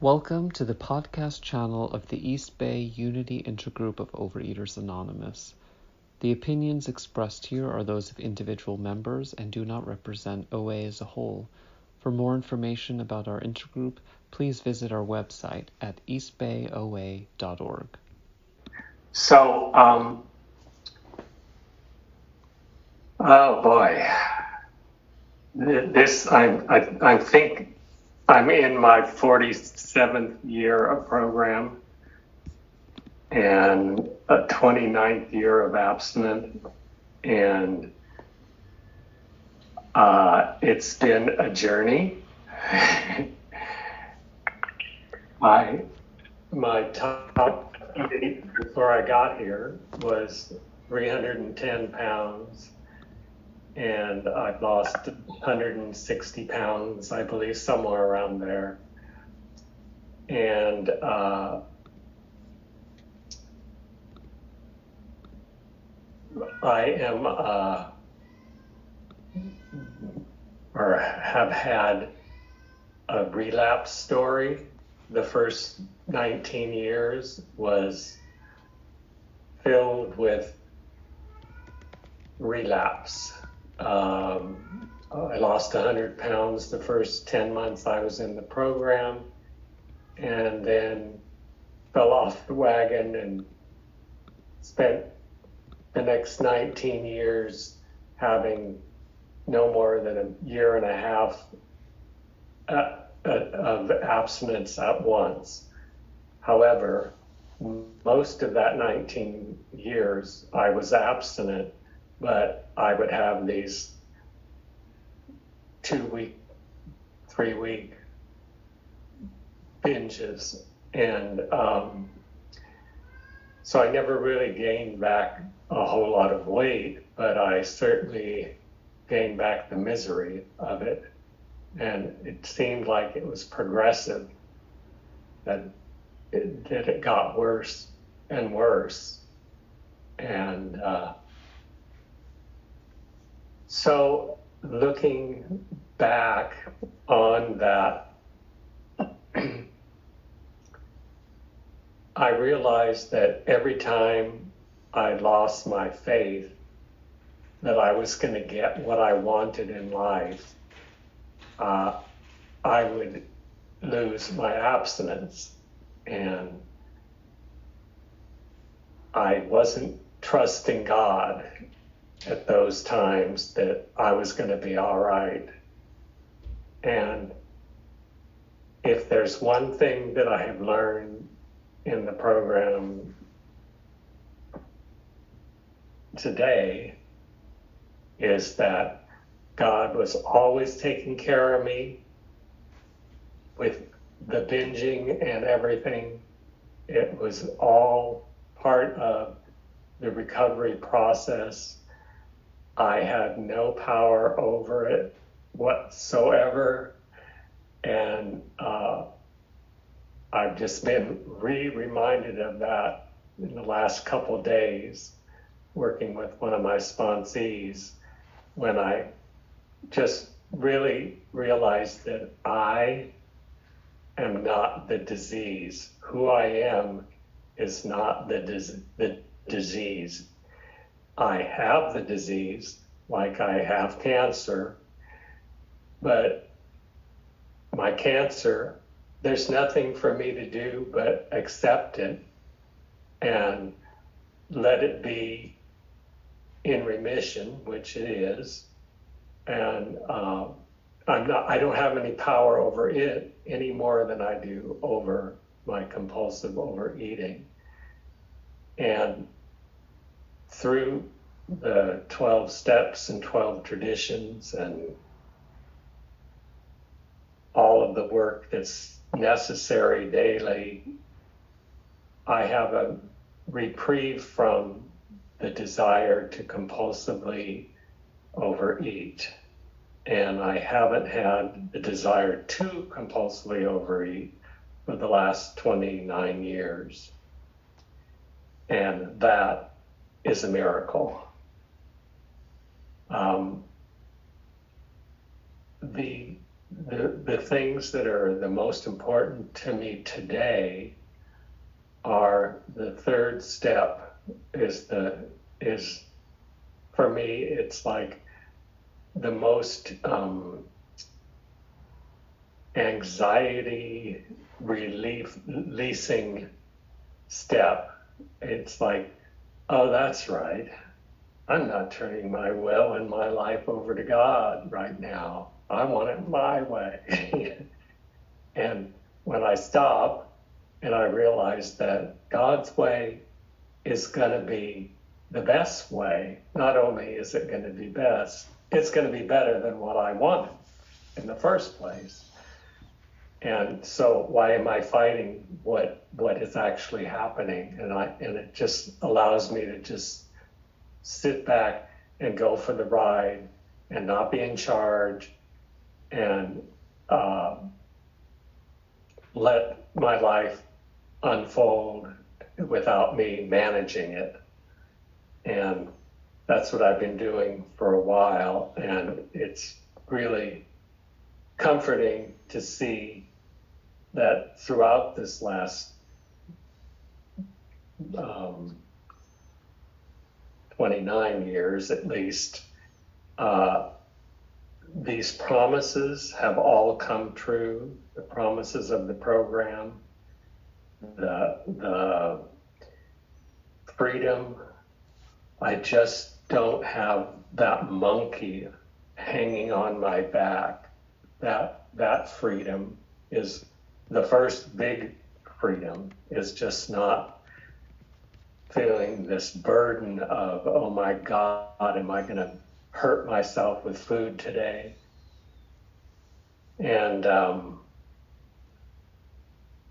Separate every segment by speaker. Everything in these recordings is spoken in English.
Speaker 1: Welcome to the podcast channel of the East Bay Unity Intergroup of Overeaters Anonymous. The opinions expressed here are those of individual members and do not represent OA as a whole. For more information about our intergroup, please visit our website at eastbayoa.org.
Speaker 2: So, um, oh boy, this I, I I think I'm in my 47th year of program and a 29th year of abstinent, and uh, it's been a journey. my my top weight before I got here was 310 pounds, and I've lost 160 pounds, I believe, somewhere around there. And uh, I am, uh, or have had a relapse story. The first 19 years was filled with relapse. Um, I lost 100 pounds the first 10 months I was in the program, and then fell off the wagon and spent the next 19 years having no more than a year and a half uh, uh, of abstinence at once. However, most of that 19 years I was abstinent, but I would have these two week, three week binges. And um, so I never really gained back a whole lot of weight, but I certainly gained back the misery of it. And it seemed like it was progressive, that it, that it got worse and worse. And uh, so looking back on that, I realized that every time I lost my faith, that I was going to get what I wanted in life, uh, I would lose my abstinence. And I wasn't trusting God at those times that I was going to be all right. And if there's one thing that I have learned in the program today, is that God was always taking care of me with the binging and everything. It was all part of the recovery process. I had no power over it whatsoever. And uh, I've just been re reminded of that in the last couple days, working with one of my sponsees, when I just really realized that I am not the disease. Who I am is not the, dis- the disease. I have the disease, like I have cancer, but my cancer, there's nothing for me to do but accept it and let it be in remission, which it is, and uh, I'm not. I don't have any power over it any more than I do over my compulsive overeating. And through the 12 steps and 12 traditions and all of the work that's necessary daily, I have a reprieve from the desire to compulsively overeat. And I haven't had the desire to compulsively overeat for the last 29 years. And that is a miracle. Um, the the, the things that are the most important to me today are the third step is the is for me it's like the most um, anxiety relief releasing step it's like oh that's right i'm not turning my will and my life over to god right now I want it my way. and when I stop and I realize that God's way is going to be the best way, not only is it going to be best, it's going to be better than what I wanted in the first place. And so why am I fighting what what is actually happening? And I and it just allows me to just sit back and go for the ride and not be in charge and uh, let my life unfold without me managing it. And that's what I've been doing for a while. And it's really comforting to see that throughout this last um, 29 years at least, uh, these promises have all come true. The promises of the program, the the freedom. I just don't have that monkey hanging on my back. That that freedom is the first big freedom. Is just not feeling this burden of oh my God, am I going to hurt myself with food today. And um,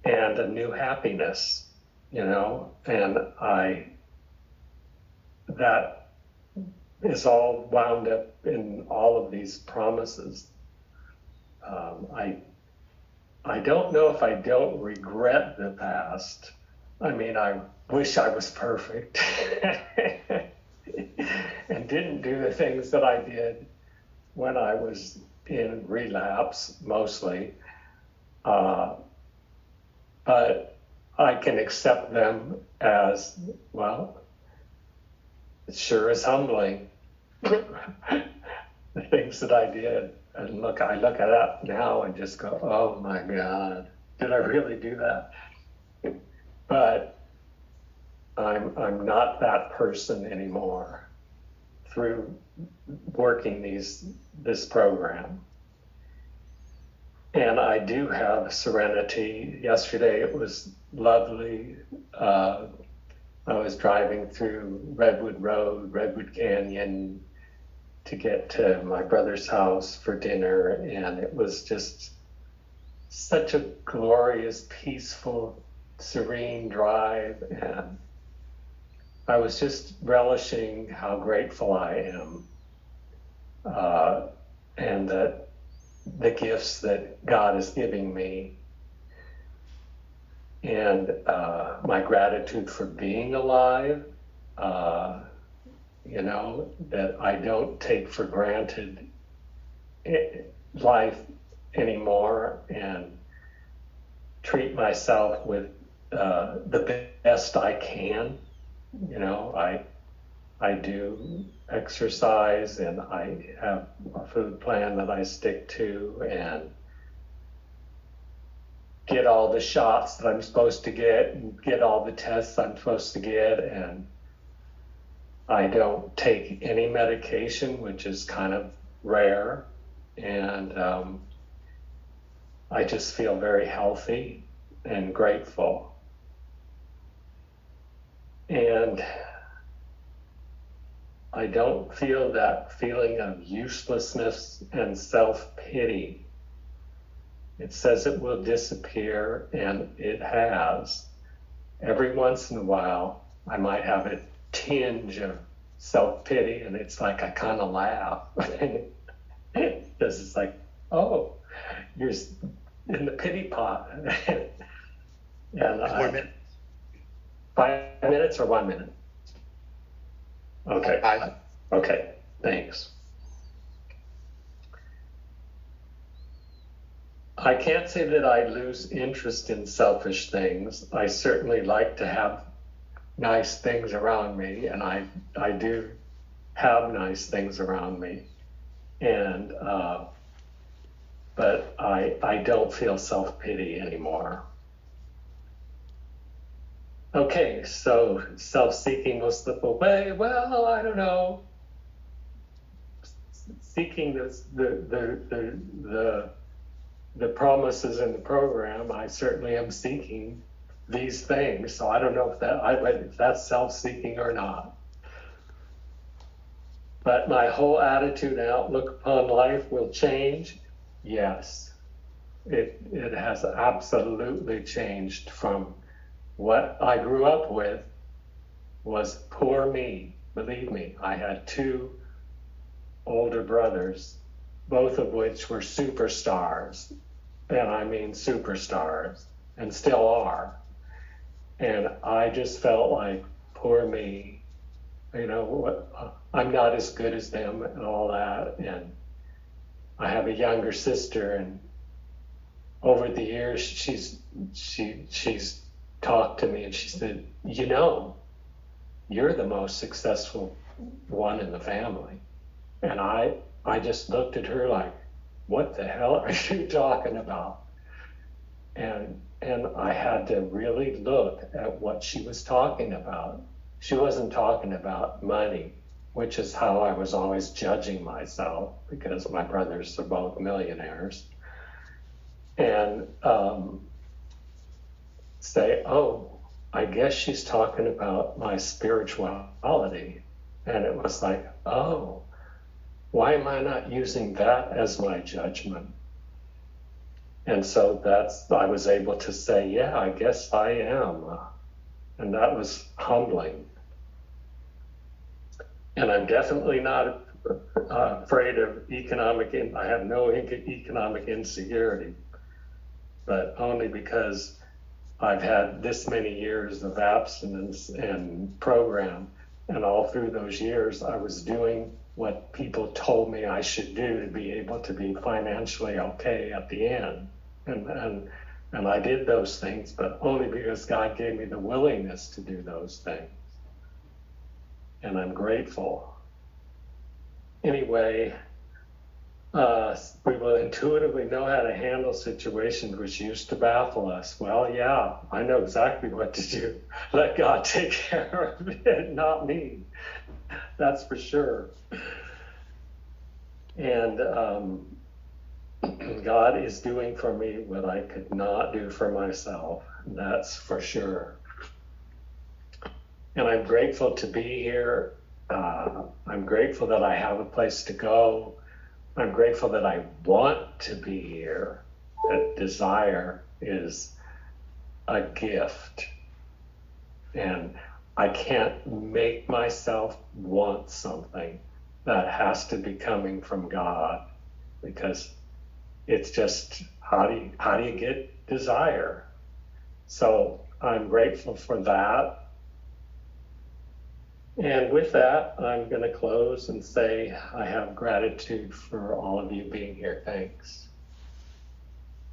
Speaker 2: and a new happiness, you know, and I that is all wound up in all of these promises. Um, I I don't know if I don't regret the past. I mean, I wish I was perfect. and didn't do the things that I did when I was in relapse mostly. Uh, but I can accept them as, well, it sure is humbling. the things that I did. And look, I look it up now and just go, oh my God, did I really do that? But I'm, I'm not that person anymore through working these this program. And I do have serenity. Yesterday it was lovely. Uh, I was driving through Redwood Road, Redwood Canyon to get to my brother's house for dinner, and it was just such a glorious, peaceful, serene drive. And I was just relishing how grateful I am uh, and that the gifts that God is giving me and uh, my gratitude for being alive, uh, you know, that I don't take for granted life anymore and treat myself with uh, the best I can. You know, I I do exercise and I have a food plan that I stick to and get all the shots that I'm supposed to get and get all the tests I'm supposed to get and I don't take any medication, which is kind of rare, and um, I just feel very healthy and grateful. And I don't feel that feeling of uselessness and self pity. It says it will disappear, and it has. Every once in a while, I might have a tinge of self pity, and it's like I kind of laugh. because it's like, oh, you're in the pity pot. and I, Five minutes or one minute? Okay.
Speaker 3: Five.
Speaker 2: Okay, thanks. I can't say that I lose interest in selfish things. I certainly like to have nice things around me, and I I do have nice things around me, and uh, but I I don't feel self pity anymore. Okay, so self seeking will slip away. Well, I don't know. Seeking this, the the the the the promises in the program, I certainly am seeking these things. So I don't know if that I if that's self-seeking or not. But my whole attitude and outlook upon life will change. Yes, it it has absolutely changed from what I grew up with was poor me. Believe me, I had two older brothers, both of which were superstars. And I mean superstars, and still are. And I just felt like, poor me, you know, I'm not as good as them and all that. And I have a younger sister, and over the years, she's she she's talked to me and she said, you know, you're the most successful one in the family. And I I just looked at her like, what the hell are you talking about? And and I had to really look at what she was talking about. She wasn't talking about money, which is how I was always judging myself because my brothers are both millionaires. And um, say, oh, I guess she's talking about my spirituality. And it was like, oh, why am I not using that as my judgment? And so that's, I was able to say, yeah, I guess I am. And that was humbling. And I'm definitely not uh, afraid of economic, in, I have no economic insecurity, but only because I've had this many years of abstinence and program. And all through those years, I was doing what people told me I should do to be able to be financially okay at the end and and and I did those things, but only because God gave me the willingness to do those things. And I'm grateful. Anyway, uh, we will intuitively know how to handle situations which used to baffle us. Well, yeah, I know exactly what to do. Let God take care of it, not me. That's for sure. And um, God is doing for me what I could not do for myself. That's for sure. And I'm grateful to be here. Uh, I'm grateful that I have a place to go. I'm grateful that I want to be here. That desire is a gift. And I can't make myself want something that has to be coming from God because it's just how do you, how do you get desire? So I'm grateful for that. And with that, I'm going to close and say I have gratitude for all of you being here. Thanks.